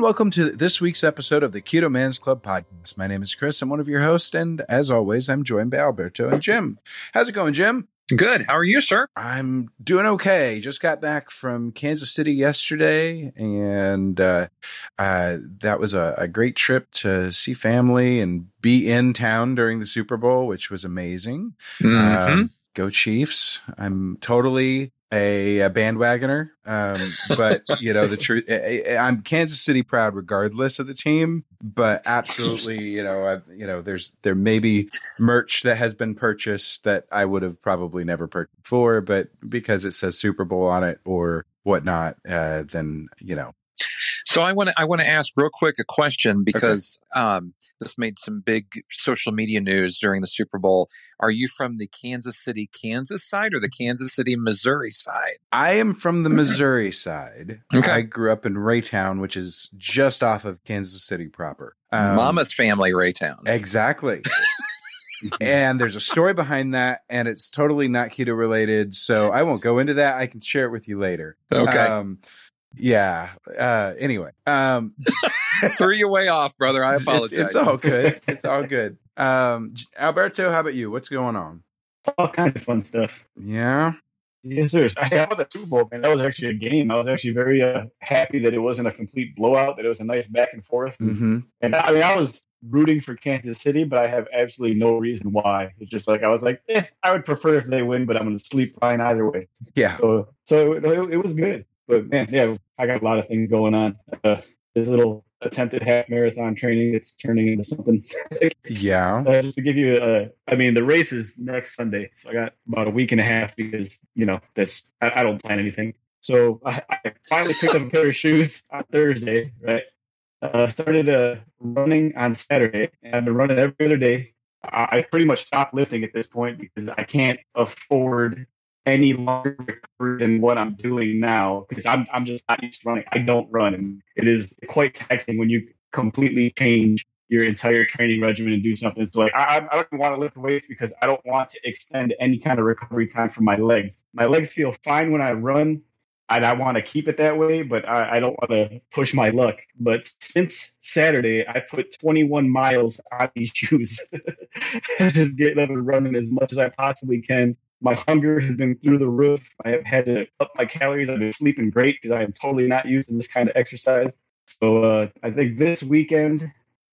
And welcome to this week's episode of the Keto Man's Club podcast. My name is Chris. I'm one of your hosts, and as always, I'm joined by Alberto and Jim. How's it going, Jim? Good. How are you, sir? I'm doing okay. Just got back from Kansas City yesterday, and uh, uh, that was a, a, great trip to see family and be in town during the Super Bowl, which was amazing. Mm-hmm. Um, go Chiefs! I'm totally a, a bandwagoner. Um, but you know, the truth, I'm Kansas City proud regardless of the team, but absolutely, you know, I've, you know, there's, there may be merch that has been purchased that I would have probably never purchased before, but because it says Super Bowl on it or whatnot, uh, then, you know, so I want to I want to ask real quick a question because okay. um, this made some big social media news during the Super Bowl. Are you from the Kansas City, Kansas side or the Kansas City, Missouri side? I am from the Missouri side. Okay. I grew up in Raytown, which is just off of Kansas City proper. Um, Mama's family, Raytown. Exactly. and there's a story behind that, and it's totally not keto related. So I won't go into that. I can share it with you later. Okay. Um, yeah. Uh, anyway, um, threw you way off, brother. I apologize. It's, it's all good. It's all good. Um, Alberto, how about you? What's going on? All kinds of fun stuff. Yeah. Yes, sir. I had the Super Bowl, man. That was actually a game. I was actually very uh, happy that it wasn't a complete blowout. That it was a nice back and forth. Mm-hmm. And I mean, I was rooting for Kansas City, but I have absolutely no reason why. It's just like I was like, eh, I would prefer if they win, but I'm going to sleep fine either way. Yeah. So, so it, it was good but man, yeah, I got a lot of things going on. Uh, this little attempted half marathon training that's turning into something. yeah. Uh, just to give you a, I mean, the race is next Sunday, so I got about a week and a half because you know that's I, I don't plan anything. So I, I, finally picked up a pair of shoes on Thursday. Right. Uh, started uh, running on Saturday, and I've been running every other day. I, I pretty much stopped lifting at this point because I can't afford any longer than what I'm doing now because I'm I'm just not used to running. I don't run, and it is quite taxing when you completely change your entire training regimen and do something. So like I, I don't want to lift weights because I don't want to extend any kind of recovery time for my legs. My legs feel fine when I run. And I want to keep it that way, but I, I don't want to push my luck. But since Saturday, I put 21 miles on these shoes, just getting up and running as much as I possibly can my hunger has been through the roof. I have had to up my calories. I've been sleeping great because I am totally not used to this kind of exercise. So uh, I think this weekend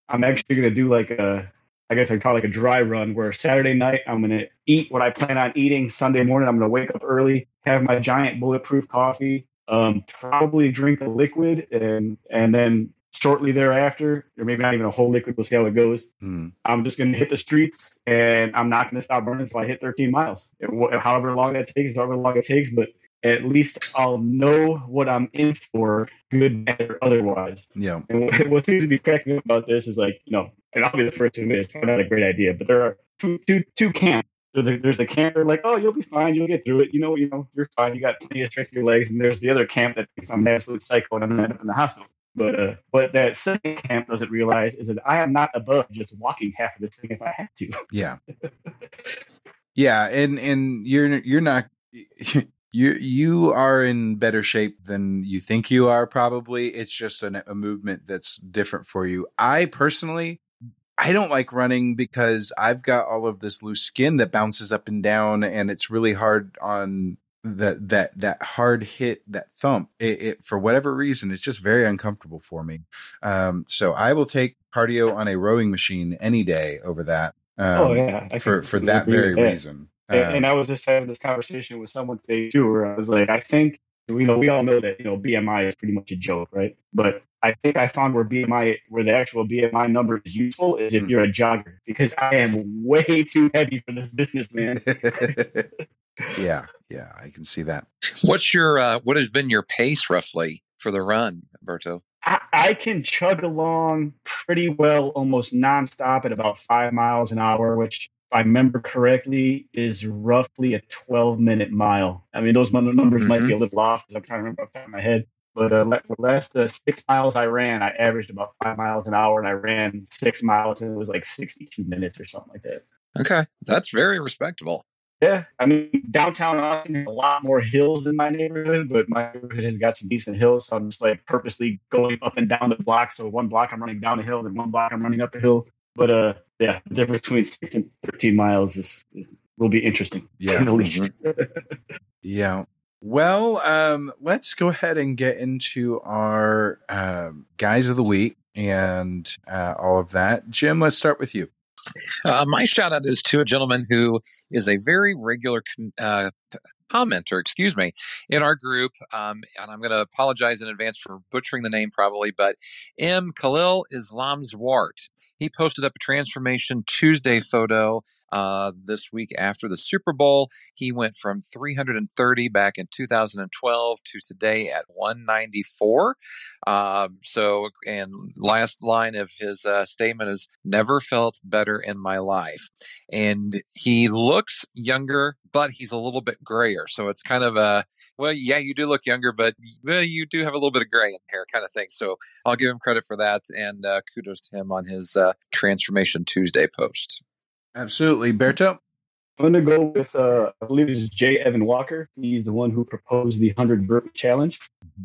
I'm actually going to do like a, I guess I call it like a dry run where Saturday night I'm going to eat what I plan on eating. Sunday morning I'm going to wake up early, have my giant bulletproof coffee, um, probably drink a liquid, and and then shortly thereafter, or maybe not even a whole liquid. We'll see how it goes. Mm. I'm just going to hit the streets, and I'm not going to stop burning until I hit 13 miles. It, however long that takes, however long it takes, but at least I'll know what I'm in for, good, bad, or otherwise. Yeah. And what, what seems to be cracking up about this is like, you know, and I'll be the first to admit it's probably not a great idea, but there are two, two, two camps. So there's a camp that are like, oh, you'll be fine, you'll get through it. You know, you know, you're fine. You got plenty of strength in your legs. And there's the other camp that thinks I'm an absolute psycho and I'm gonna end up in the hospital. But uh, what that second camp doesn't realize is that I am not above just walking half of this thing if I have to. Yeah. yeah, and and you're you're not you you are in better shape than you think you are probably. It's just a, a movement that's different for you. I personally I don't like running because I've got all of this loose skin that bounces up and down and it's really hard on that that that hard hit that thump it, it, for whatever reason it's just very uncomfortable for me um so i will take cardio on a rowing machine any day over that um, oh yeah I for for that very reason and, um, and, i was just having this conversation with someone today too where i was like i think you know we all know that you know bmi is pretty much a joke right but I think I found where BMI, where the actual BMI number is useful, is if hmm. you're a jogger, because I am way too heavy for this business, man. yeah, yeah. yeah, I can see that. What's your uh, what has been your pace roughly for the run, Berto? I, I can chug along pretty well, almost nonstop at about five miles an hour, which if I remember correctly, is roughly a 12 minute mile. I mean, those numbers might be a little off because I'm trying to remember off the top of my head. But uh, the last uh, six miles I ran, I averaged about five miles an hour, and I ran six miles, and it was like 62 minutes or something like that. Okay, that's very respectable. Yeah, I mean, downtown Austin has a lot more hills than my neighborhood, but my neighborhood has got some decent hills. So I'm just like purposely going up and down the block. So one block I'm running down a hill, then one block I'm running up a hill. But uh, yeah, the difference between six and 13 miles is, is will be interesting. Yeah, at least. yeah. Well, um, let's go ahead and get into our um, guys of the week and uh, all of that. Jim, let's start with you. Uh, my shout out is to a gentleman who is a very regular uh, commenter, excuse me, in our group. Um, and I'm going to apologize in advance for butchering the name probably, but M. Khalil Islam Zwart. He posted up a Transformation Tuesday photo uh, this week after the Super Bowl. He went from 330 back in 2012 to today at 194. Um, so, and last line of his uh, statement is never felt better in my life. And he looks younger, but he's a little bit grayer. So it's kind of a, well, yeah, you do look younger, but well, you do have a little bit of gray in hair kind of thing. So I'll give him credit for that. And uh, kudos to him on his uh, Transformation Tuesday post. Absolutely. Berto? I'm going to go with, uh, I believe it's J. Evan Walker. He's the one who proposed the 100 burpee challenge,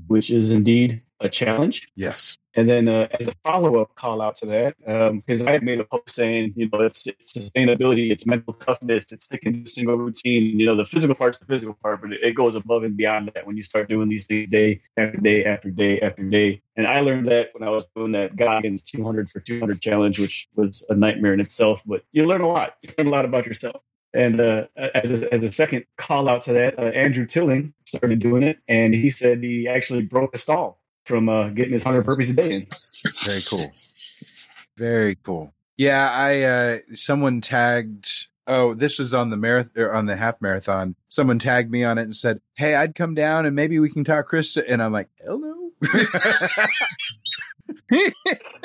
which is indeed a challenge. Yes. And then uh, as a follow up call out to that, because um, I had made a post saying, you know, it's, it's, sustainability, it's mental toughness, it's sticking to a single routine. You know, the physical part's the physical part, but it, it goes above and beyond that when you start doing these things day after day after day after day. And I learned that when I was doing that Goggins 200 for 200 challenge, which was a nightmare in itself. But you learn a lot. You learn a lot about yourself. And uh, as, a, as a second call out to that, uh, Andrew Tilling started doing it, and he said he actually broke a stall from uh, getting his 100 burpees a day in. Very cool. Very cool. Yeah, I uh, someone tagged. Oh, this was on the marathon on the half marathon. Someone tagged me on it and said, "Hey, I'd come down and maybe we can talk Chris." And I'm like, "Hell no."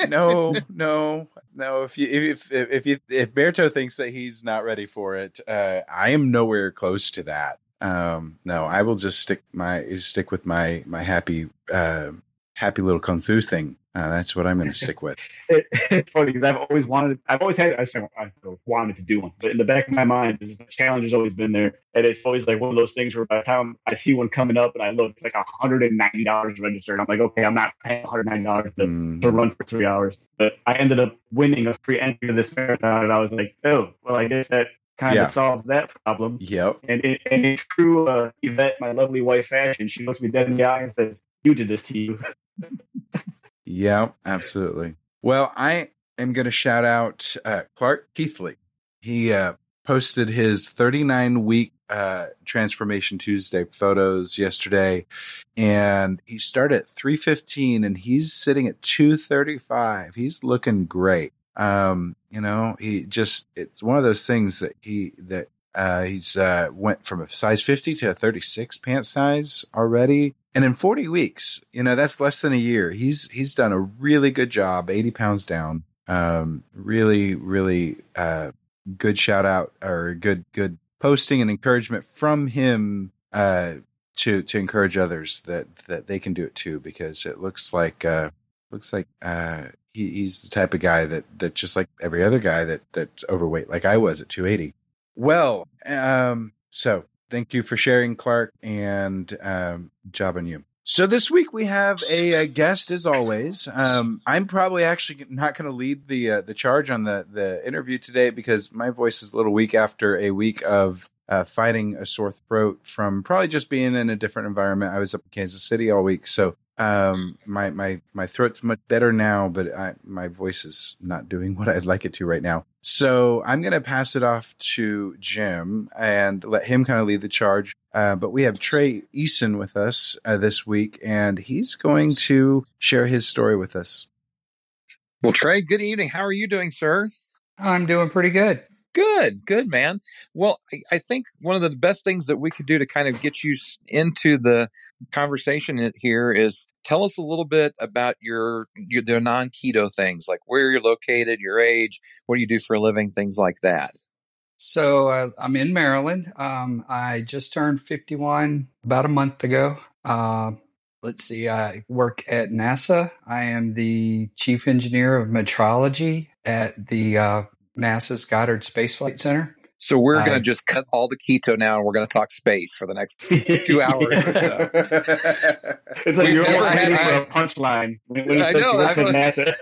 no, no, no. If you if if if you if Berto thinks that he's not ready for it, uh, I am nowhere close to that. Um, no, I will just stick my stick with my my happy uh, happy little kung fu thing. Uh, that's what I'm going to stick with. it, it's funny because I've always wanted, I've always had, I, wanted to do one, but in the back of my mind, the challenge has always been there, and it's always like one of those things where by the time I see one coming up and I look, it's like hundred and ninety dollars registered. I'm like, okay, I'm not paying 190 dollars to, mm. to run for three hours. But I ended up winning a free entry to this marathon, and I was like, oh, well, I guess that kind yeah. of solves that problem. Yep. And in, and in true uh, Yvette, my lovely wife fashion, she looks me dead in the eye and says, "You did this to you." yeah, absolutely. Well, I am going to shout out uh, Clark Keithley. He uh, posted his 39 week uh, Transformation Tuesday photos yesterday, and he started at 315, and he's sitting at 235. He's looking great. Um, you know, he just it's one of those things that he that uh, he's uh, went from a size 50 to a 36 pant size already. And in 40 weeks, you know, that's less than a year. He's, he's done a really good job, 80 pounds down. Um, really, really, uh, good shout out or good, good posting and encouragement from him, uh, to, to encourage others that, that they can do it too, because it looks like, uh, looks like, uh, he, he's the type of guy that, that just like every other guy that, that's overweight, like I was at 280. Well, um, so thank you for sharing, Clark, and um, job on you. So this week we have a, a guest, as always. Um, I'm probably actually not going to lead the uh, the charge on the the interview today because my voice is a little weak after a week of uh, fighting a sore throat from probably just being in a different environment. I was up in Kansas City all week, so um, my my my throat's much better now, but I, my voice is not doing what I'd like it to right now. So I'm going to pass it off to Jim and let him kind of lead the charge. Uh, but we have Trey Eason with us uh, this week, and he's going to share his story with us. Well, Trey, good evening. How are you doing, sir? I'm doing pretty good. Good, good, man. Well, I, I think one of the best things that we could do to kind of get you into the conversation here is tell us a little bit about your your the non keto things, like where you're located, your age, what do you do for a living, things like that. So uh, I'm in Maryland. Um, I just turned 51 about a month ago. Uh, let's see, I work at NASA. I am the chief engineer of metrology at the uh, NASA's Goddard Space Flight Center. So we're going to just cut all the keto now, and we're going to talk space for the next two hours. or so. It's like We've you're never had- waiting for I- a punchline. When when he I know, I- at NASA.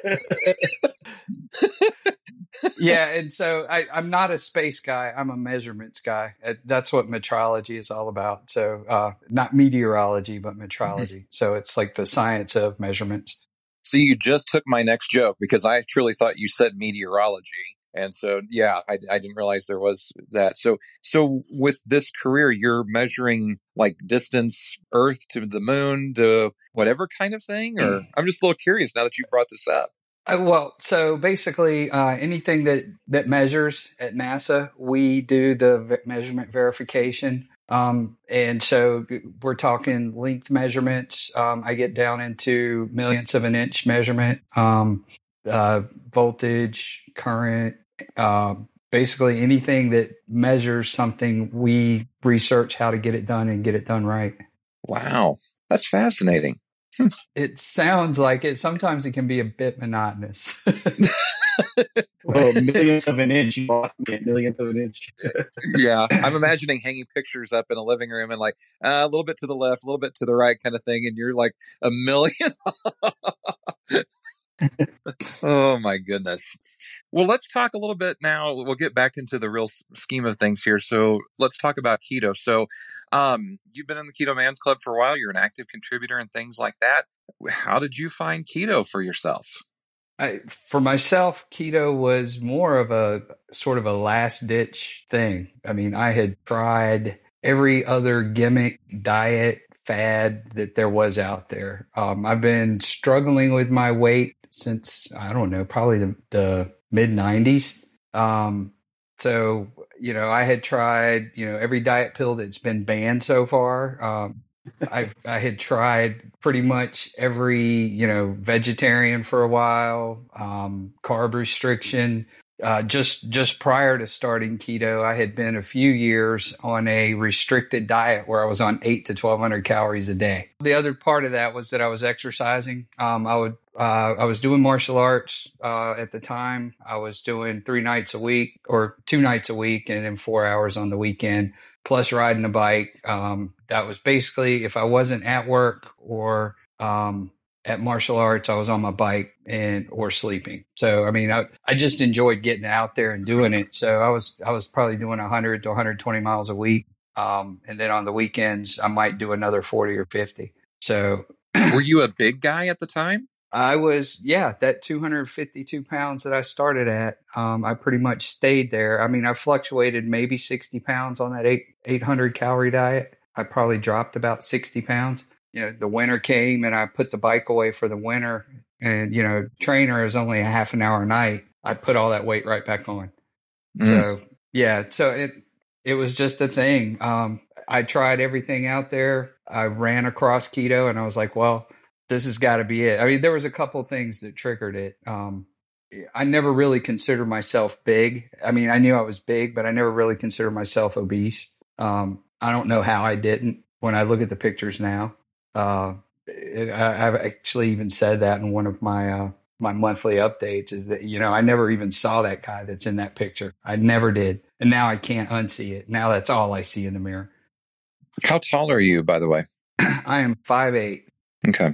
yeah, and so I, I'm not a space guy. I'm a measurements guy. Uh, That's what metrology is all about. So uh, not meteorology, but metrology. so it's like the science of measurements. See, you just took my next joke because I truly thought you said meteorology. And so, yeah, I, I didn't realize there was that. So, so with this career, you're measuring like distance Earth to the moon to whatever kind of thing, or I'm just a little curious now that you brought this up. Uh, well, so basically, uh, anything that that measures at NASA, we do the v- measurement verification. Um, and so we're talking length measurements. Um, I get down into millionths of an inch measurement, um, uh, voltage, current, um, basically anything that measures something. We research how to get it done and get it done right. Wow, that's fascinating. It sounds like it. Sometimes it can be a bit monotonous. well, millionth of an inch. You lost me a millionth of an inch. yeah, I'm imagining hanging pictures up in a living room and like uh, a little bit to the left, a little bit to the right, kind of thing, and you're like a million. oh my goodness. Well, let's talk a little bit now. We'll get back into the real scheme of things here. So let's talk about keto. So, um, you've been in the Keto Man's Club for a while. You're an active contributor and things like that. How did you find keto for yourself? I, for myself, keto was more of a sort of a last ditch thing. I mean, I had tried every other gimmick diet fad that there was out there. Um, I've been struggling with my weight since, I don't know, probably the, the mid 90s. Um, so, you know, I had tried, you know, every diet pill that's been banned so far. Um, I I had tried pretty much every you know vegetarian for a while, um, carb restriction. Uh, just just prior to starting keto, I had been a few years on a restricted diet where I was on eight to twelve hundred calories a day. The other part of that was that I was exercising. Um, I would uh, I was doing martial arts uh, at the time. I was doing three nights a week or two nights a week, and then four hours on the weekend plus riding a bike. Um, that was basically if I wasn't at work or um, at martial arts, I was on my bike and or sleeping. So I mean, I, I just enjoyed getting out there and doing it. So I was I was probably doing 100 to 120 miles a week, um, and then on the weekends I might do another 40 or 50. So Were you a big guy at the time? I was, yeah, that 252 pounds that I started at. Um, I pretty much stayed there. I mean, I fluctuated maybe 60 pounds on that eight, 800 calorie diet. I probably dropped about 60 pounds. You know, the winter came and I put the bike away for the winter. And, you know, trainer is only a half an hour a night. I put all that weight right back on. Mm. So, yeah, so it, it was just a thing. Um, I tried everything out there. I ran across keto and I was like, well, this has got to be it. I mean, there was a couple things that triggered it. Um, I never really considered myself big. I mean, I knew I was big, but I never really considered myself obese. Um, I don't know how I didn't. When I look at the pictures now, uh, it, I, I've actually even said that in one of my uh, my monthly updates. Is that you know I never even saw that guy that's in that picture. I never did, and now I can't unsee it. Now that's all I see in the mirror. How tall are you, by the way? I am five eight. Okay.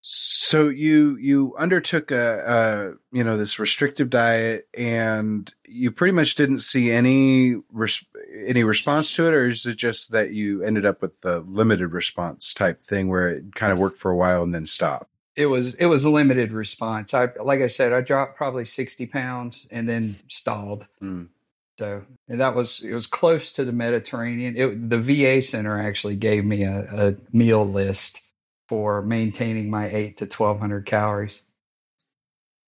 So you you undertook a, a you know this restrictive diet, and you pretty much didn't see any res- any response to it, or is it just that you ended up with the limited response type thing where it kind of worked for a while and then stopped? it was it was a limited response. I like I said, I dropped probably sixty pounds and then stalled. Mm. So and that was it was close to the Mediterranean. It, the VA center actually gave me a, a meal list for maintaining my eight to twelve hundred calories.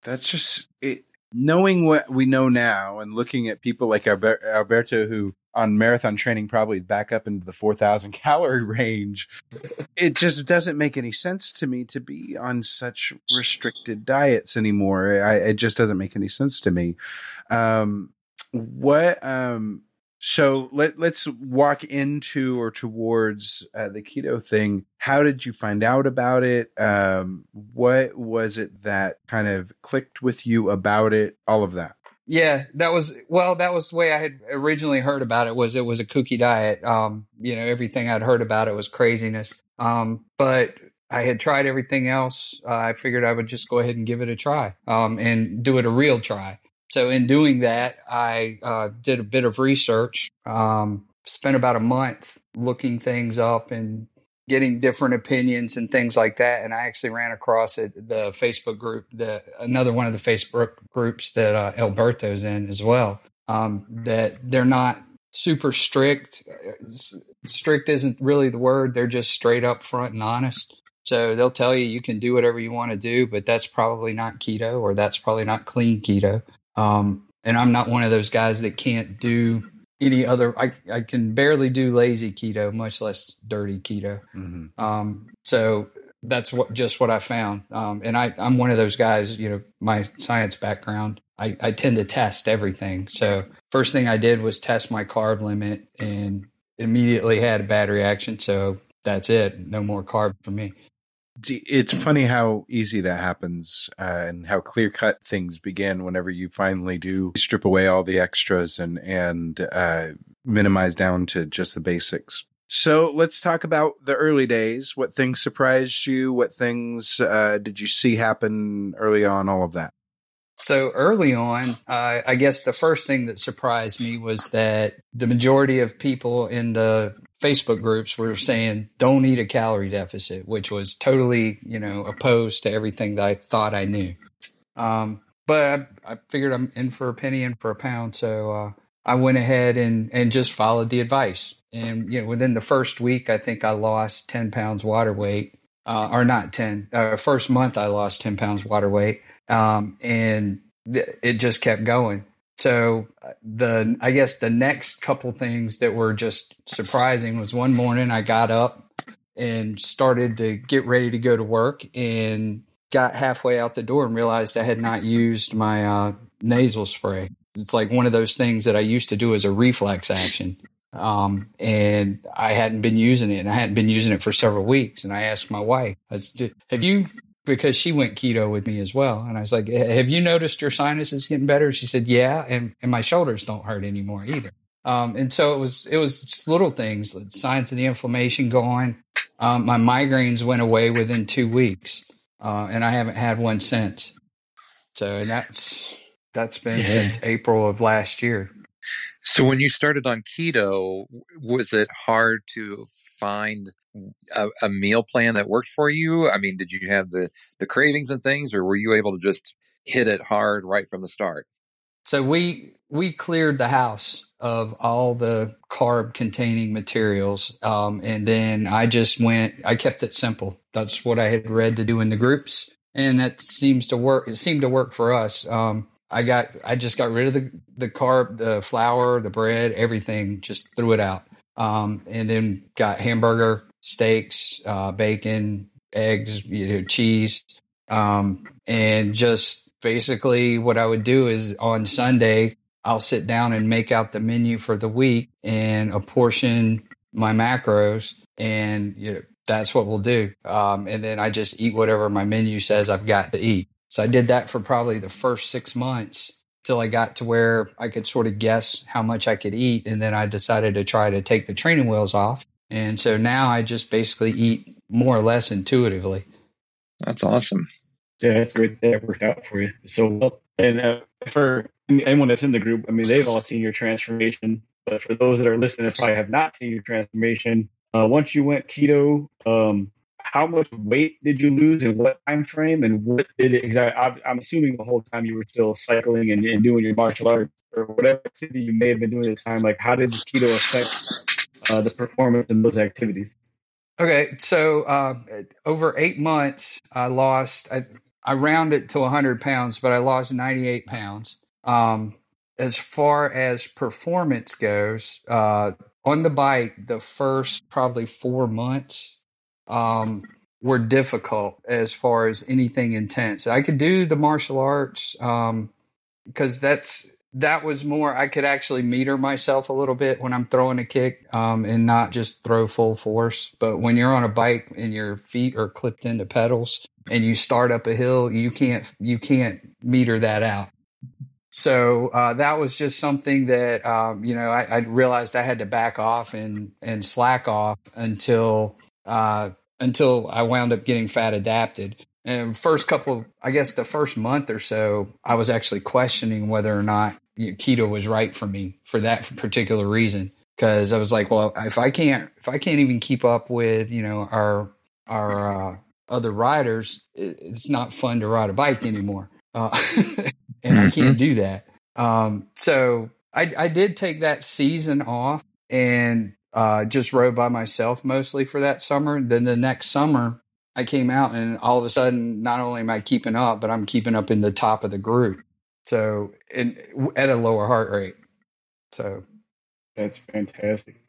That's just it. knowing what we know now and looking at people like Alberto who on marathon training probably back up into the 4000 calorie range it just doesn't make any sense to me to be on such restricted diets anymore I, it just doesn't make any sense to me um, what um, so let let's walk into or towards uh, the keto thing. How did you find out about it? Um, what was it that kind of clicked with you about it? All of that. Yeah, that was well. That was the way I had originally heard about it. Was it was a cookie diet? Um, you know, everything I'd heard about it was craziness. Um, but I had tried everything else. Uh, I figured I would just go ahead and give it a try. Um, and do it a real try. So in doing that, I uh, did a bit of research. Um, spent about a month looking things up and getting different opinions and things like that. And I actually ran across it, the Facebook group, the another one of the Facebook groups that uh, Alberto's in as well. Um, that they're not super strict. Strict isn't really the word. They're just straight up front and honest. So they'll tell you you can do whatever you want to do, but that's probably not keto or that's probably not clean keto. Um, and I'm not one of those guys that can't do any other. I, I can barely do lazy keto, much less dirty keto. Mm-hmm. Um, so that's what just what I found. Um, and I, I'm one of those guys. You know, my science background. I, I tend to test everything. So first thing I did was test my carb limit, and immediately had a bad reaction. So that's it. No more carb for me it's funny how easy that happens uh, and how clear cut things begin whenever you finally do strip away all the extras and and uh, minimize down to just the basics. So let's talk about the early days. What things surprised you? What things uh, did you see happen early on? All of that. So early on, I guess the first thing that surprised me was that the majority of people in the Facebook groups were saying, don't eat a calorie deficit, which was totally, you know, opposed to everything that I thought I knew. Um, but I, I, figured I'm in for a penny, in for a pound. So uh, I went ahead and, and just followed the advice. And, you know, within the first week, I think I lost 10 pounds water weight, uh, or not 10. Uh, first month, I lost 10 pounds water weight. Um, and th- it just kept going. So uh, the I guess the next couple things that were just surprising was one morning I got up and started to get ready to go to work and got halfway out the door and realized I had not used my uh, nasal spray. It's like one of those things that I used to do as a reflex action. Um, and I hadn't been using it and I hadn't been using it for several weeks. And I asked my wife, I said, have you because she went keto with me as well. And I was like, have you noticed your sinuses getting better? She said, yeah. And, and my shoulders don't hurt anymore either. Um, and so it was, it was just little things, signs of the inflammation gone. Um, my migraines went away within two weeks. Uh, and I haven't had one since. So, and that's, that's been yeah. since April of last year. So when you started on keto, was it hard to find a, a, meal plan that worked for you? I mean, did you have the the cravings and things, or were you able to just hit it hard right from the start? So we we cleared the house of all the carb containing materials, um, and then I just went. I kept it simple. That's what I had read to do in the groups, and that seems to work. It seemed to work for us. Um, I got I just got rid of the the carb, the flour, the bread, everything. Just threw it out, um, and then got hamburger steaks, uh, bacon, eggs, you know, cheese, um, and just basically what I would do is on Sunday I'll sit down and make out the menu for the week and apportion my macros, and you know, that's what we'll do. Um, and then I just eat whatever my menu says I've got to eat. So I did that for probably the first six months till I got to where I could sort of guess how much I could eat. And then I decided to try to take the training wheels off and so now I just basically eat more or less intuitively. That's awesome. Yeah, that's great. That worked out for you so well. And uh, for anyone that's in the group, I mean, they've all seen your transformation. But for those that are listening that probably have not seen your transformation, uh, once you went keto, um, how much weight did you lose in what time frame, and what did it exactly? I'm assuming the whole time you were still cycling and, and doing your martial arts or whatever activity you may have been doing at the time. Like, how did keto affect uh, the performance in those activities? Okay, so uh, over eight months, I lost. I, I round it to 100 pounds, but I lost 98 pounds. Um, as far as performance goes, uh, on the bike, the first probably four months um, were difficult as far as anything intense. I could do the martial arts um because um, that's that was more I could actually meter myself a little bit when I'm throwing a kick um, and not just throw full force. But when you're on a bike and your feet are clipped into pedals and you start up a hill, you can't you can't meter that out. So uh, that was just something that um, you know I, I, realized I had to back off and and slack off until uh, until I wound up getting fat adapted. And first couple of, I guess the first month or so, I was actually questioning whether or not keto was right for me for that particular reason. Cause I was like, well, if I can't, if I can't even keep up with, you know, our, our, uh, other riders, it's not fun to ride a bike anymore. Uh, and I can't mm-hmm. do that. Um, so I, I did take that season off and, uh, just rode by myself mostly for that summer. Then the next summer, I came out and all of a sudden, not only am I keeping up, but I'm keeping up in the top of the group. So, in, at a lower heart rate. So, that's fantastic.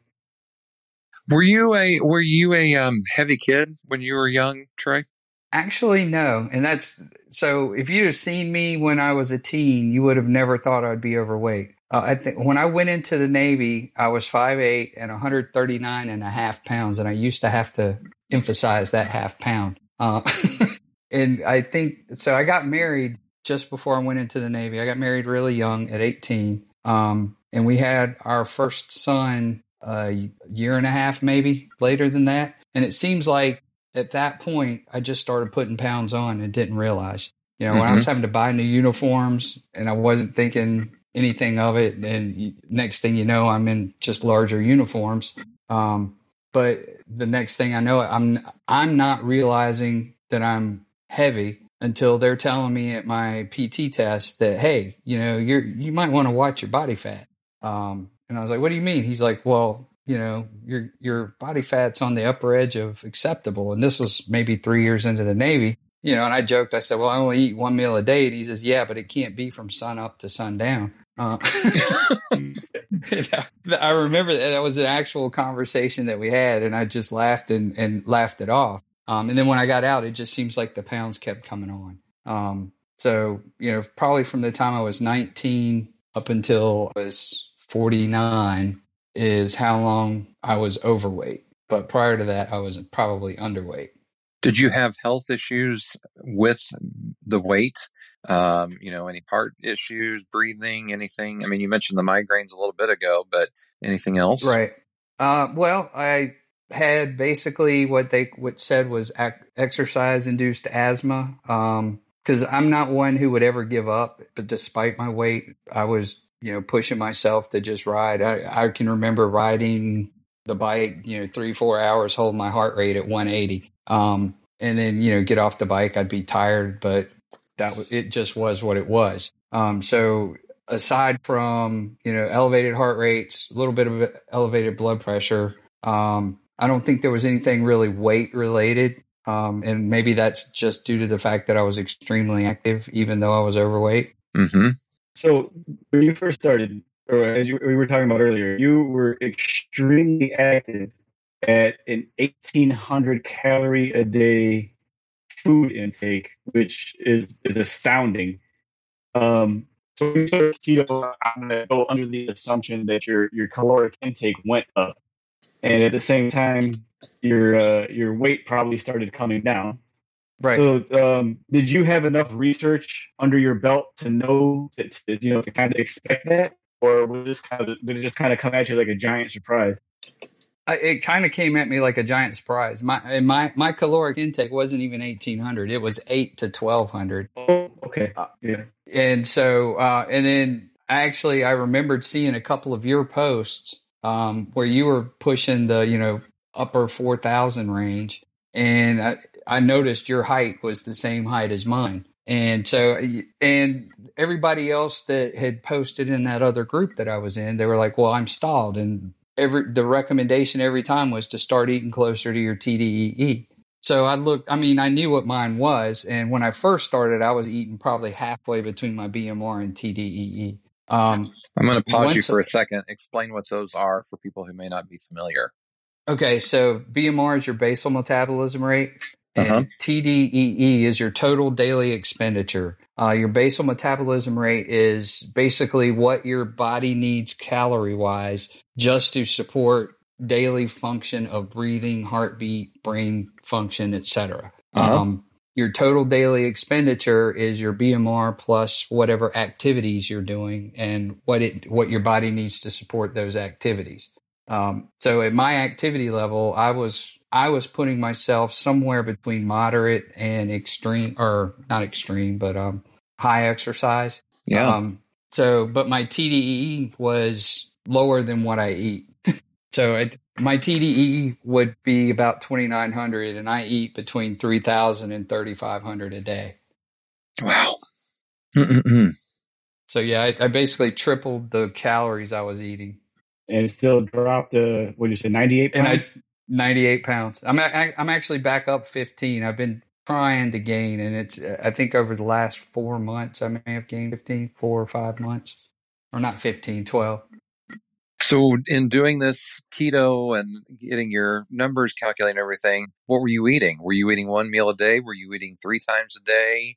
Were you a were you a um, heavy kid when you were young, Trey? Actually, no. And that's so. If you'd have seen me when I was a teen, you would have never thought I'd be overweight. Uh, I think when I went into the Navy, I was 5'8 and 139 and a half pounds. And I used to have to emphasize that half pound. Uh, and I think so. I got married just before I went into the Navy. I got married really young at 18. Um, and we had our first son a year and a half, maybe later than that. And it seems like at that point, I just started putting pounds on and didn't realize. You know, mm-hmm. when I was mm-hmm. having to buy new uniforms and I wasn't thinking anything of it, and next thing you know, I'm in just larger uniforms. Um, but the next thing I know, I'm I'm not realizing that I'm heavy until they're telling me at my PT test that, hey, you know, you're you might want to watch your body fat. Um, and I was like, what do you mean? He's like, well, you know, your your body fat's on the upper edge of acceptable. And this was maybe three years into the Navy. You know, and I joked, I said, Well, I only eat one meal a day. And he says, Yeah, but it can't be from sun up to sundown. Uh, I remember that, that was an actual conversation that we had, and I just laughed and, and laughed it off. Um, and then when I got out, it just seems like the pounds kept coming on. Um, so, you know, probably from the time I was 19 up until I was 49 is how long I was overweight. But prior to that, I was probably underweight. Did you have health issues with the weight? Um, you know, any heart issues, breathing, anything? I mean, you mentioned the migraines a little bit ago, but anything else? Right. Uh, well, I had basically what they what said was ac- exercise induced asthma. because um, I'm not one who would ever give up, but despite my weight, I was you know pushing myself to just ride. I, I can remember riding the bike, you know, three four hours, holding my heart rate at 180, um, and then you know get off the bike. I'd be tired, but that it just was what it was. Um, so aside from you know elevated heart rates, a little bit of elevated blood pressure, um, I don't think there was anything really weight related. Um, and maybe that's just due to the fact that I was extremely active, even though I was overweight. Mm-hmm. So when you first started, or as you, we were talking about earlier, you were extremely active at an 1800 calorie a day food intake, which is is astounding. Um, so when you started keto, I'm going to go under the assumption that your your caloric intake went up and at the same time, your uh, your weight probably started coming down. Right. So, um, did you have enough research under your belt to know that to, you know to kind of expect that, or was this kind of did it just kind of come at you like a giant surprise? It kind of came at me like a giant surprise. My my my caloric intake wasn't even eighteen hundred; it was eight to twelve hundred. Oh, okay. Uh, yeah. And so, uh, and then actually, I remembered seeing a couple of your posts um, where you were pushing the you know upper four thousand range, and I, I noticed your height was the same height as mine, and so and everybody else that had posted in that other group that I was in, they were like, "Well, I'm stalled," and every the recommendation every time was to start eating closer to your TDEE. So I looked, I mean, I knew what mine was. And when I first started, I was eating probably halfway between my BMR and TDEE. Um, I'm going to pause you for a second. Explain what those are for people who may not be familiar. okay, so BMR is your basal metabolism rate, and Uh-huh. TDEE is your total daily expenditure. Uh, your basal metabolism rate is basically what your body needs calorie wise just to support daily function of breathing, heartbeat, brain function, etc. Uh-huh. Um, your total daily expenditure is your BMR plus whatever activities you're doing and what it what your body needs to support those activities. Um, so at my activity level, I was I was putting myself somewhere between moderate and extreme, or not extreme, but um, high exercise. Yeah. Um, so, but my TDEE was lower than what I eat. so it, my TDEE would be about 2,900 and I eat between 3,000 and 3,500 a day. wow. Mm-mm-mm. So yeah, I, I basically tripled the calories I was eating. and it still dropped to what did you say, ninety eight And I- pounds? 98 pounds. I'm, a- I'm actually back up 15. I've been trying to gain and it's, I think over the last four months, I may have gained 15, four or five months or not 15, 12. So, in doing this keto and getting your numbers calculating everything, what were you eating? Were you eating one meal a day? Were you eating three times a day?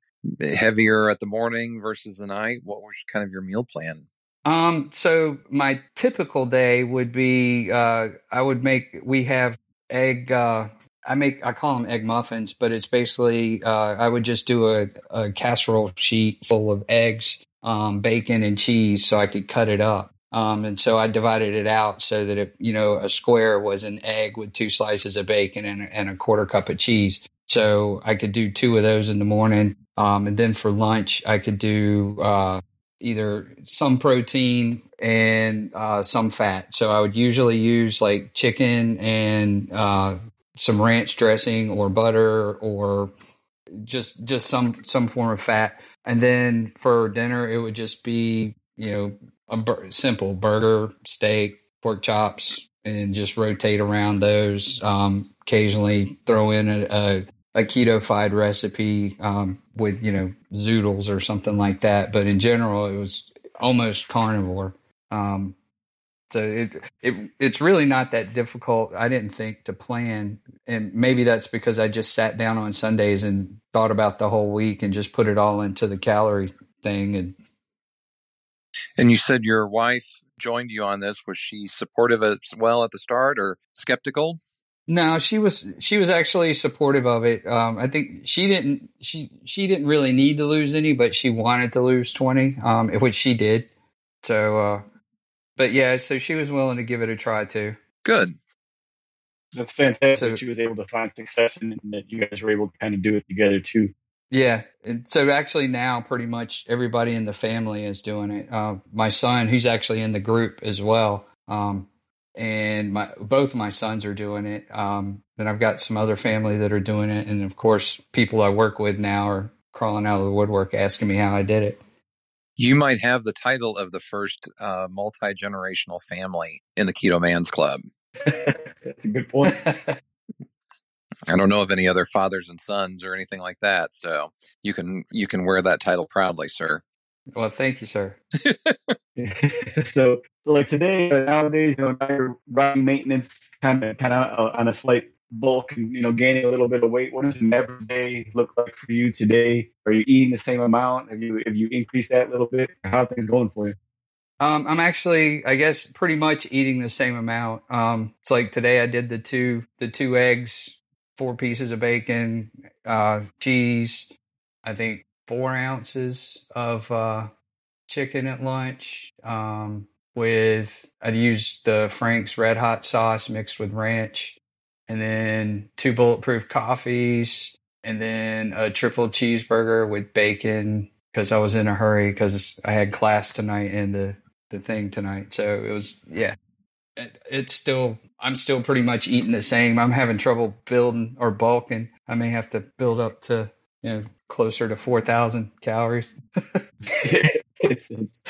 Heavier at the morning versus the night? What was kind of your meal plan? Um, so my typical day would be uh, I would make we have egg. Uh, I make I call them egg muffins, but it's basically uh, I would just do a, a casserole sheet full of eggs, um, bacon, and cheese, so I could cut it up. Um, and so I divided it out so that it, you know, a square was an egg with two slices of bacon and, and a quarter cup of cheese. So I could do two of those in the morning. Um, and then for lunch, I could do uh, either some protein and uh, some fat. So I would usually use like chicken and uh, some ranch dressing or butter or just just some some form of fat. And then for dinner, it would just be you know a bur- simple burger, steak, pork chops, and just rotate around those. Um, occasionally throw in a, a a keto-fied recipe um, with you know zoodles or something like that. But in general, it was almost carnivore. Um, so it, it it's really not that difficult. I didn't think to plan, and maybe that's because I just sat down on Sundays and thought about the whole week and just put it all into the calorie thing. And And you said your wife joined you on this. Was she supportive as well at the start or skeptical? No, she was she was actually supportive of it. Um, I think she didn't she she didn't really need to lose any, but she wanted to lose twenty, um, which she did. So, uh, but yeah, so she was willing to give it a try too. Good. That's fantastic. So- that she was able to find success and that you guys were able to kind of do it together too. Yeah, and so actually now pretty much everybody in the family is doing it. Uh, my son, who's actually in the group as well, um, and my both my sons are doing it. Um, then I've got some other family that are doing it, and of course, people I work with now are crawling out of the woodwork asking me how I did it. You might have the title of the first uh, multi generational family in the Keto Man's Club. That's a good point. I don't know of any other fathers and sons or anything like that, so you can you can wear that title proudly, sir. well, thank you, sir. so, so like today, uh, nowadays, you know, running maintenance kind of, kind of on a slight bulk and, you know, gaining a little bit of weight. What does an everyday look like for you today? Are you eating the same amount? Have you, have you increased that a little bit? How are things going for you? Um, I'm actually, I guess, pretty much eating the same amount. Um, it's like today I did the two, the two eggs, four pieces of bacon, uh, cheese. I think four ounces of uh, chicken at lunch. Um, with I'd use the Frank's Red Hot sauce mixed with ranch, and then two bulletproof coffees, and then a triple cheeseburger with bacon because I was in a hurry because I had class tonight and the the thing tonight. So it was yeah. It, it's still I'm still pretty much eating the same. I'm having trouble building or bulking. I may have to build up to you know closer to four thousand calories. it's, it's,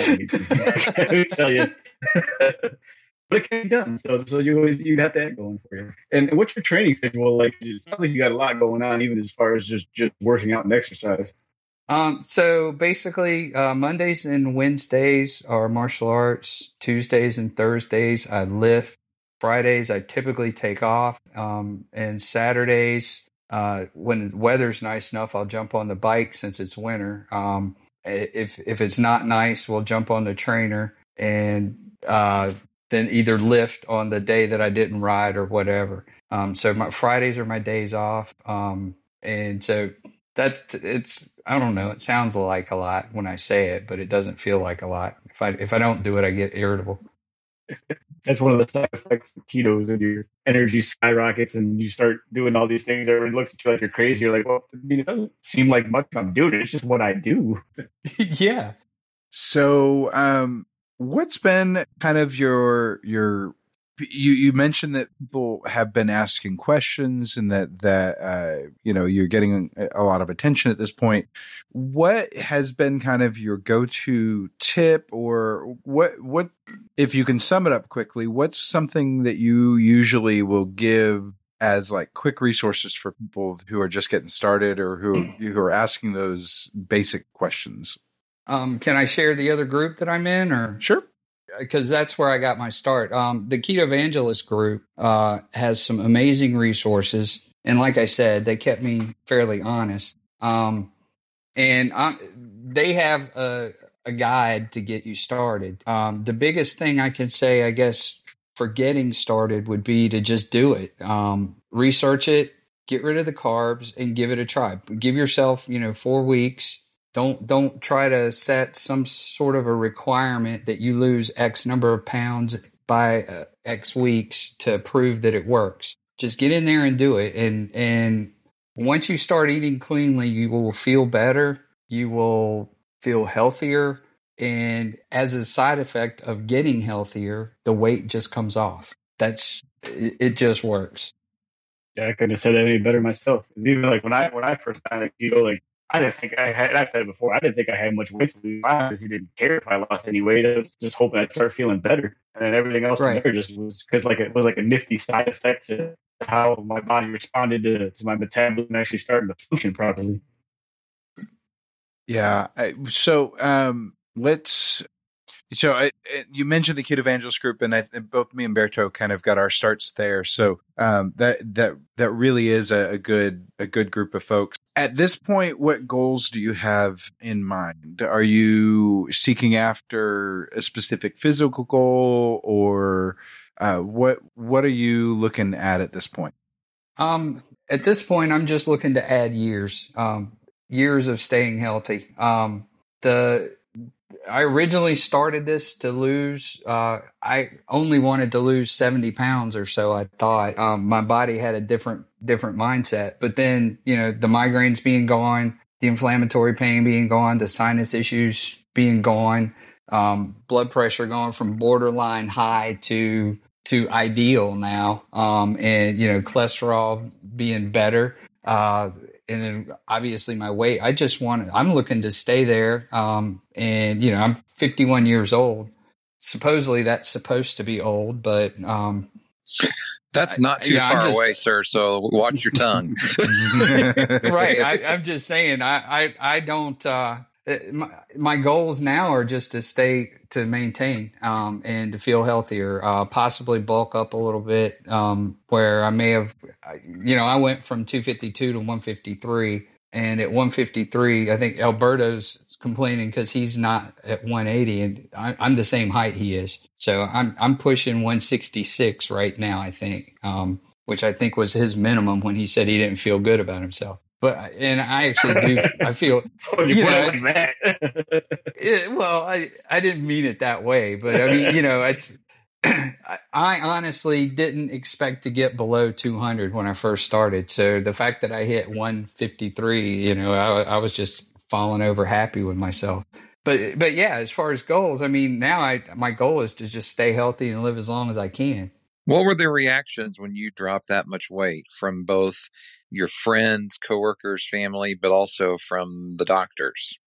tell you. but it can be done. So, so you always you have that going for you. And, and what's your training schedule like? It sounds like you got a lot going on, even as far as just just working out and exercise. Um, so basically, uh, Mondays and Wednesdays are martial arts. Tuesdays and Thursdays I lift. Fridays I typically take off. Um, and Saturdays, uh, when the weather's nice enough, I'll jump on the bike since it's winter. Um, if if it's not nice, we'll jump on the trainer and uh, then either lift on the day that I didn't ride or whatever. Um, so my Fridays are my days off. Um, and so that's it's I don't know. It sounds like a lot when I say it, but it doesn't feel like a lot. If I if I don't do it, I get irritable. That's one of the side effects of keto is when your energy skyrockets and you start doing all these things. Everyone looks at you like you're crazy. You're like, well, I mean, it doesn't seem like much I'm doing. It's just what I do. yeah. So, um, what's been kind of your your you you mentioned that people have been asking questions and that that uh, you know you're getting a lot of attention at this point. What has been kind of your go to tip, or what what if you can sum it up quickly? What's something that you usually will give as like quick resources for people who are just getting started or who who are asking those basic questions? Um, can I share the other group that I'm in, or sure? because that's where I got my start. Um, the Keto Evangelist group uh, has some amazing resources, and like I said, they kept me fairly honest. Um, and I, they have a, a, guide to get you started. Um, the biggest thing I can say, I guess, for getting started would be to just do it. Um, research it, get rid of the carbs, and give it a try. Give yourself, you know, four weeks don't don't try to set some sort of a requirement that you lose x number of pounds by uh, x weeks to prove that it works. Just get in there and do it. And and once you start eating cleanly you will feel better. You will feel healthier. And as a side effect of getting healthier the weight just comes off. That's it, just works. Yeah i couldn't have said that any better myself. Even like when i when i first found know like I didn't think I had. I've said it before. I didn't think I had much weight to lose. I he didn't care if I lost any weight. I was just hoping I'd start feeling better, and then everything else right. there just was because like it was like a nifty side effect to how my body responded to, to my metabolism actually starting to function properly. Yeah. So um, let's so I, you mentioned the Keto Evangelist group, and I, both me and Berto kind of got our starts there. So um, that that that really is a, a, good a good group of folks. At this point, what goals do you have in mind? Are you seeking after a specific physical goal, or uh, what what are you looking at at this point? Um, at this point, I'm just looking to add years, um, years of staying healthy. Um, the I originally started this to lose. Uh, I only wanted to lose seventy pounds or so. I thought um, my body had a different different mindset, but then you know the migraines being gone, the inflammatory pain being gone, the sinus issues being gone, um, blood pressure going from borderline high to to ideal now, um, and you know cholesterol being better. Uh, and then obviously my weight. I just want. I'm looking to stay there. Um, and you know, I'm 51 years old. Supposedly that's supposed to be old, but um, that's not too far just, away, sir. So watch your tongue. right. I, am just saying. I I, I don't. Uh, my, my goals now are just to stay to maintain um, and to feel healthier, uh, possibly bulk up a little bit. Um, where I may have, you know, I went from 252 to 153, and at 153, I think Alberto's complaining because he's not at 180, and I, am the same height he is. So I'm I'm pushing 166 right now. I think, um, which I think was his minimum when he said he didn't feel good about himself but and I actually do. I feel oh, you, you know, it, well, I I didn't mean it that way, but I mean, you know, it's. I honestly didn't expect to get below 200 when I first started. So the fact that I hit 153, you know, I, I was just falling over happy with myself. But but yeah, as far as goals, I mean, now I my goal is to just stay healthy and live as long as I can. What were the reactions when you dropped that much weight from both your friends, coworkers, family, but also from the doctors?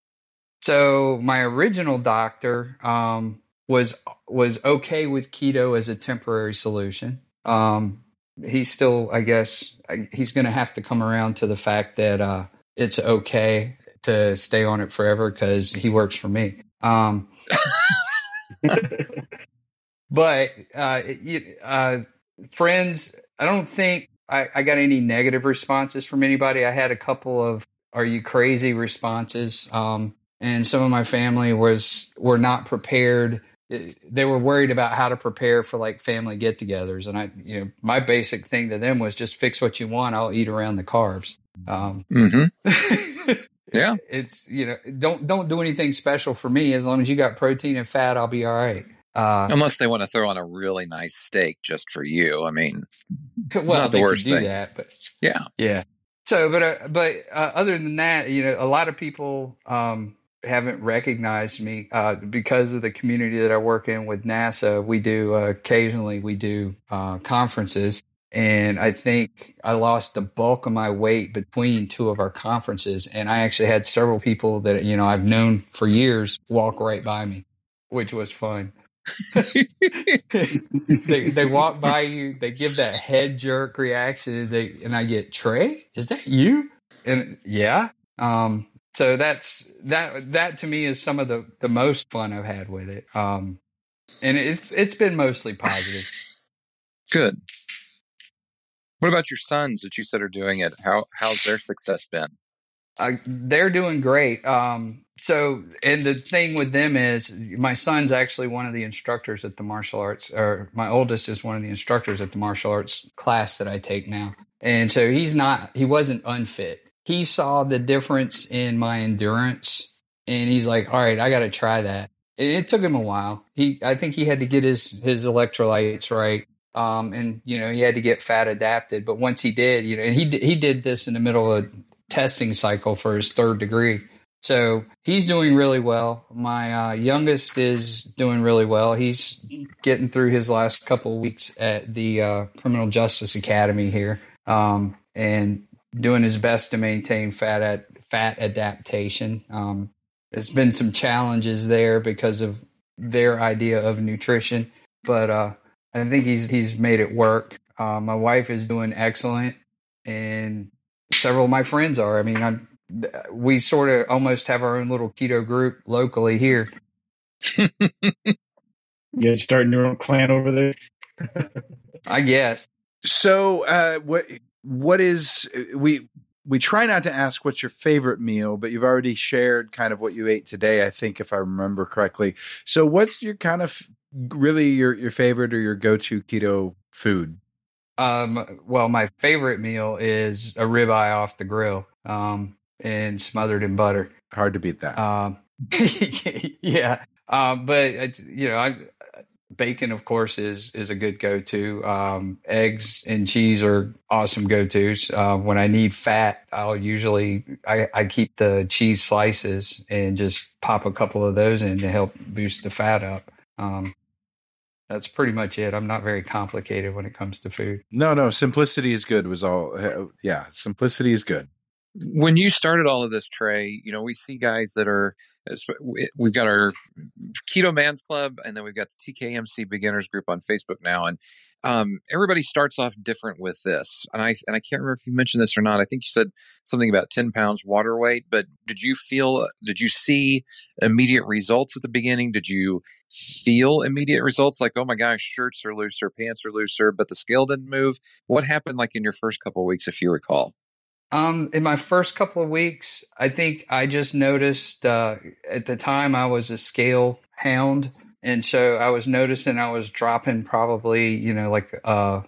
So my original doctor, um, was was okay with keto as a temporary solution. Um, he's still, I guess, he's going to have to come around to the fact that uh, it's okay to stay on it forever because he works for me. Um, but uh, uh, friends, I don't think I, I, got any negative responses from anybody. I had a couple of "Are you crazy?" responses, um, and some of my family was were not prepared. They were worried about how to prepare for like family get-togethers, and I, you know, my basic thing to them was just fix what you want. I'll eat around the carbs. Um, mm-hmm. yeah, it's you know, don't don't do anything special for me as long as you got protein and fat. I'll be all right. Uh, Unless they want to throw on a really nice steak just for you. I mean, well, not the worst do thing. that, but yeah, yeah. So, but uh, but uh, other than that, you know, a lot of people um, haven't recognized me uh, because of the community that I work in with NASA. We do uh, occasionally we do uh, conferences, and I think I lost the bulk of my weight between two of our conferences, and I actually had several people that you know I've known for years walk right by me, which was fun. they they walk by you, they give that head jerk reaction, and they and I get Trey, is that you? And yeah, um, so that's that that to me is some of the the most fun I've had with it. Um, and it's it's been mostly positive. Good. What about your sons that you said are doing it? How how's their success been? Uh, they're doing great. Um, so, and the thing with them is, my son's actually one of the instructors at the martial arts, or my oldest is one of the instructors at the martial arts class that I take now. And so he's not, he wasn't unfit. He saw the difference in my endurance, and he's like, "All right, I got to try that." It, it took him a while. He, I think, he had to get his his electrolytes right. Um, and you know he had to get fat adapted. But once he did, you know, and he he did this in the middle of a testing cycle for his third degree. So he's doing really well. My uh, youngest is doing really well. He's getting through his last couple of weeks at the uh, Criminal Justice Academy here, um, and doing his best to maintain fat at fat adaptation. Um, there's been some challenges there because of their idea of nutrition, but uh, I think he's he's made it work. Uh, my wife is doing excellent, and several of my friends are. I mean, I'm, we sort of almost have our own little keto group locally here. yeah, starting your own clan over there. I guess. So, uh, what what is we we try not to ask what's your favorite meal, but you've already shared kind of what you ate today. I think, if I remember correctly. So, what's your kind of really your your favorite or your go to keto food? Um, well, my favorite meal is a ribeye off the grill, um, and smothered in butter. Hard to beat that. Um, yeah. Um, but it's, you know, I, bacon, of course, is is a good go to. Um, eggs and cheese are awesome go tos. Uh, when I need fat, I'll usually I, I keep the cheese slices and just pop a couple of those in to help boost the fat up. Um, that's pretty much it. I'm not very complicated when it comes to food. No, no, simplicity is good. Was all yeah, simplicity is good when you started all of this trey you know we see guys that are we've got our keto man's club and then we've got the tkmc beginners group on facebook now and um, everybody starts off different with this and i and i can't remember if you mentioned this or not i think you said something about 10 pounds water weight but did you feel did you see immediate results at the beginning? Did you feel immediate results? Like oh my gosh shirts are looser pants are looser but the scale didn't move? What happened like in your first couple weeks if you recall um, in my first couple of weeks, I think I just noticed uh, at the time I was a scale hound, and so I was noticing I was dropping probably you know like uh,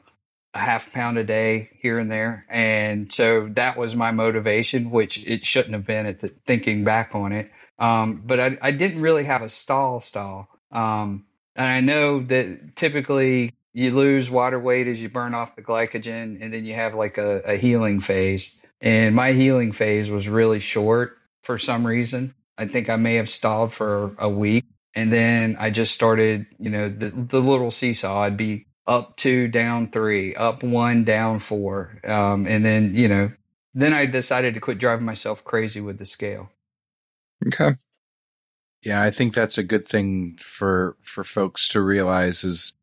a half pound a day here and there, and so that was my motivation, which it shouldn't have been at the, thinking back on it. Um, but I, I, didn't really have a stall stall, um, and I know that typically you lose water weight as you burn off the glycogen, and then you have like a, a healing phase. And my healing phase was really short for some reason. I think I may have stalled for a week. And then I just started, you know, the, the little seesaw. I'd be up two, down three, up one, down four. Um, and then, you know, then I decided to quit driving myself crazy with the scale. Okay. Yeah, I think that's a good thing for for folks to realize is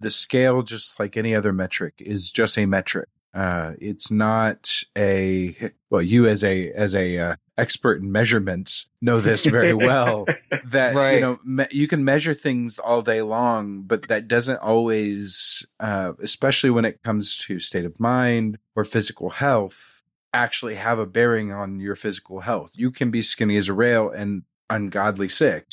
the scale, just like any other metric, is just a metric. Uh, it's not a well. You as a as a uh, expert in measurements know this very well. that Right. you know me- you can measure things all day long, but that doesn't always, uh, especially when it comes to state of mind or physical health, actually have a bearing on your physical health. You can be skinny as a rail and ungodly sick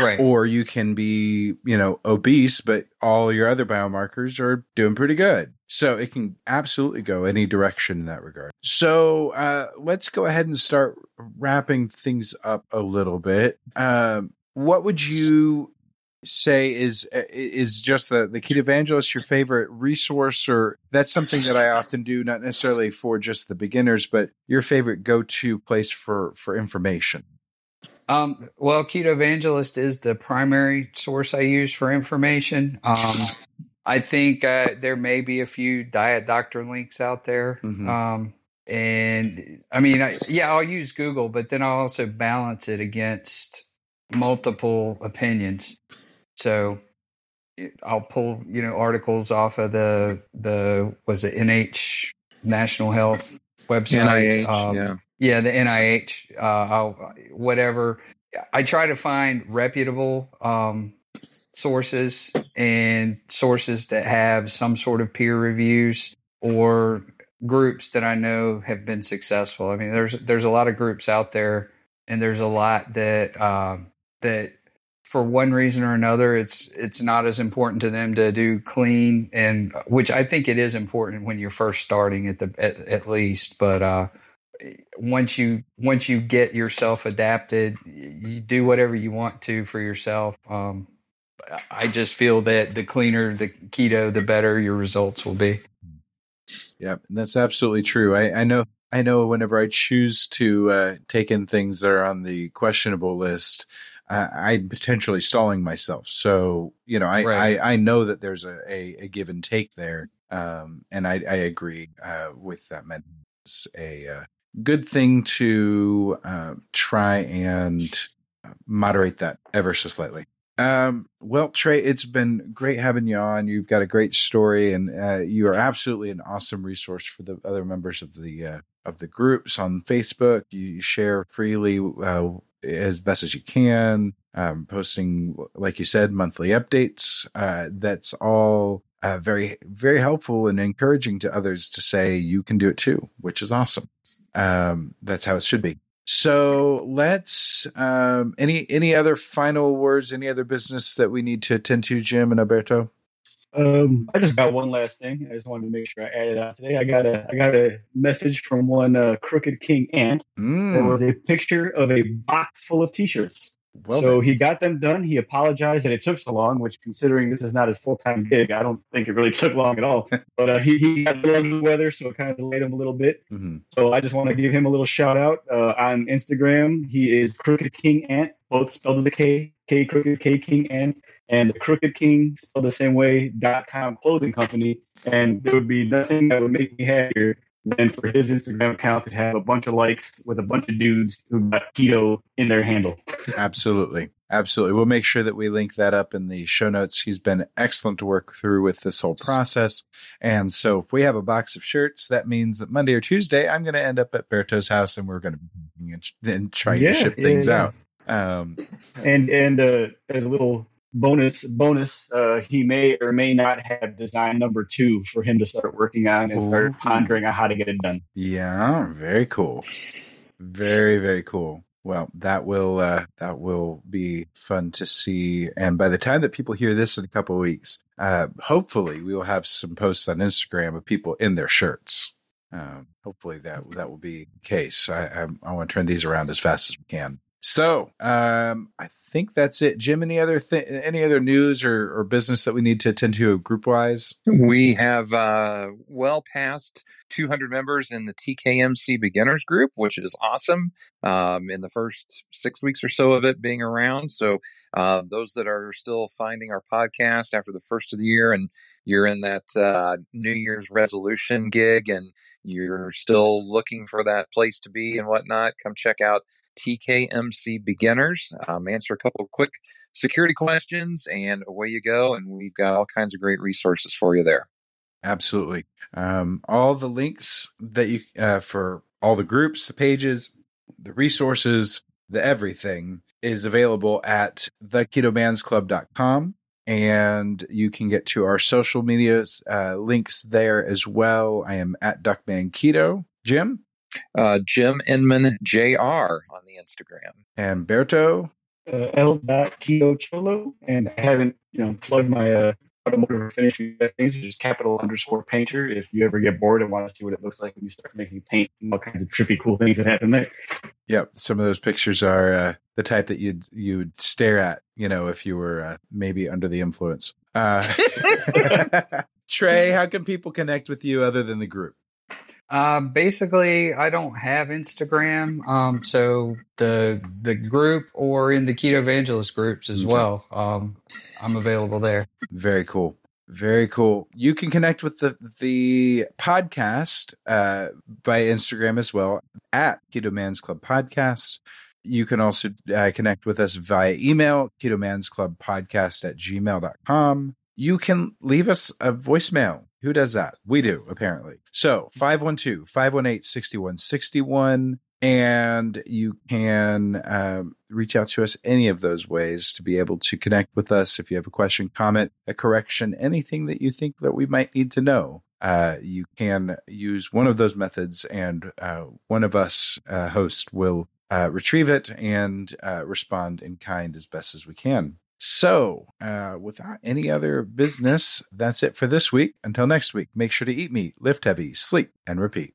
Right. or you can be, you know, obese, but all your other biomarkers are doing pretty good. So it can absolutely go any direction in that regard. So uh, let's go ahead and start wrapping things up a little bit. Um, what would you say is is just the the Keto Evangelist your favorite resource, or that's something that I often do, not necessarily for just the beginners, but your favorite go to place for for information. Um, well, Keto Evangelist is the primary source I use for information. Um, I think uh, there may be a few diet doctor links out there. Mhm. Um, and I mean, I, yeah, I'll use Google, but then I'll also balance it against multiple opinions. So I'll pull, you know, articles off of the the was it NH National Health website. NIH, um, yeah. yeah, the NIH, uh, I'll, whatever. I try to find reputable um, sources and sources that have some sort of peer reviews or groups that I know have been successful. I mean, there's there's a lot of groups out there, and there's a lot that um, that for one reason or another, it's it's not as important to them to do clean, and which I think it is important when you're first starting at the at, at least, but. uh once you once you get yourself adapted you do whatever you want to for yourself um i just feel that the cleaner the keto the better your results will be Yeah, that's absolutely true. I, I know. I know. Whenever I choose to uh, take in things that are on the questionable list, uh, I'm potentially stalling myself. So you know, I Right. I, I know that there's a, a, a give and take there, um, and I, I agree uh, with that. It's a uh, good thing to uh, try and moderate that ever so slightly. Um, well, Trey, it's been great having you on. You've got a great story, and uh, you are absolutely an awesome resource for the other members of the uh, of the groups on Facebook. You share freely uh, as best as you can, um, posting, like you said, monthly updates. Uh, that's all uh, very very helpful and encouraging to others to say you can do it too, which is awesome. Um, that's how it should be. So let's um any any other final words, any other business that we need to attend to, Jim and Alberto? Um, I just got one last thing. I just wanted to make sure I added out today. I got a I got a message from one uh, Crooked King Ant. There Mm, was a picture of a box full of T-shirts. Well, so then. he got them done. He apologized that it took so long, which, considering this is not his full time gig, I don't think it really took long at all. but uh, he he had the weather, so it kind of delayed him a little bit. Mhm. So I just want to give him a little shout out uh, on Instagram. He is Crooked King Ant, both spelled with a K, K Crooked K King Ant, and the Crooked King spelled the same way. dot com clothing company, and there would be nothing that would make me happier than for his Instagram account to have a bunch of likes with a bunch of dudes who got keto in their handle. Absolutely. Absolutely. We'll make sure that we link that up in the show notes. He's been excellent to work through with this whole process. And so if we have a box of shirts, that means that Monday or Tuesday, I'm going to end up at Berto's house and we're going to be and trying Yeah, to ship yeah, things yeah. out. Um, and and uh, as a little bonus bonus uh, he may or may not have design number two for him to start working on and start Ooh. pondering on how to get it done Yeah, very cool. Very very cool. Well, that will uh that will be fun to see and by the time that people hear this in a couple of weeks, uh hopefully we will have some posts on Instagram of people in their shirts. Um hopefully that that will be the case. I I, I want to turn these around as fast as we can. So, um I think that's it. Jim, any other th- any other news or, or business that we need to attend to group wise? We have uh, well past 200 members in the TKMC beginners group, which is awesome. Um, in the first six weeks or so of it being around, so uh, those that are still finding our podcast after the first of the year, and you're in that uh, New Year's resolution gig, and you're still looking for that place to be and whatnot, come check out TKMC beginners. Um, answer a couple of quick security questions, and away you go. And we've got all kinds of great resources for you there. Absolutely. Um, all the links that you uh, for all the groups, the pages, the resources, the everything is available at theketomansclub.com. And you can get to our social media uh, links there as well. I am at Duckman Keto. Jim? Uh, Jim Inman JR on the Instagram. And Berto? Uh, L. Keto Cholo. And I haven't, you know, plugged my uh, automotive finishing things, which is capital underscore painter. If you ever get bored and want to see what it looks like when you start making paint and all kinds of trippy, cool things that happen there. Yep, some of those pictures are uh, the type that you'd you'd stare at, you know, if you were uh, maybe under the influence. Uh, Trey, how can people connect with you other than the group? Uh, basically, I don't have Instagram, um, so the the group or in the Keto Evangelist groups as okay. well. Um, I'm available there. Very cool. Very cool. You can connect with the the podcast uh, by Instagram as well at Keto Man's Club Podcast. You can also uh, connect with us via email, Keto Man's Club Podcast at gmail.com. You can leave us a voicemail who does that? We do, apparently. So 512 518 6161. And you can um, reach out to us any of those ways to be able to connect with us. If you have a question, comment, a correction, anything that you think that we might need to know, uh, you can use one of those methods, and uh, one of us uh, hosts will uh, retrieve it and uh, respond in kind as best as we can. So, uh, without any other business, that's it for this week. Until next week, make sure to eat meat, lift heavy, sleep, and repeat.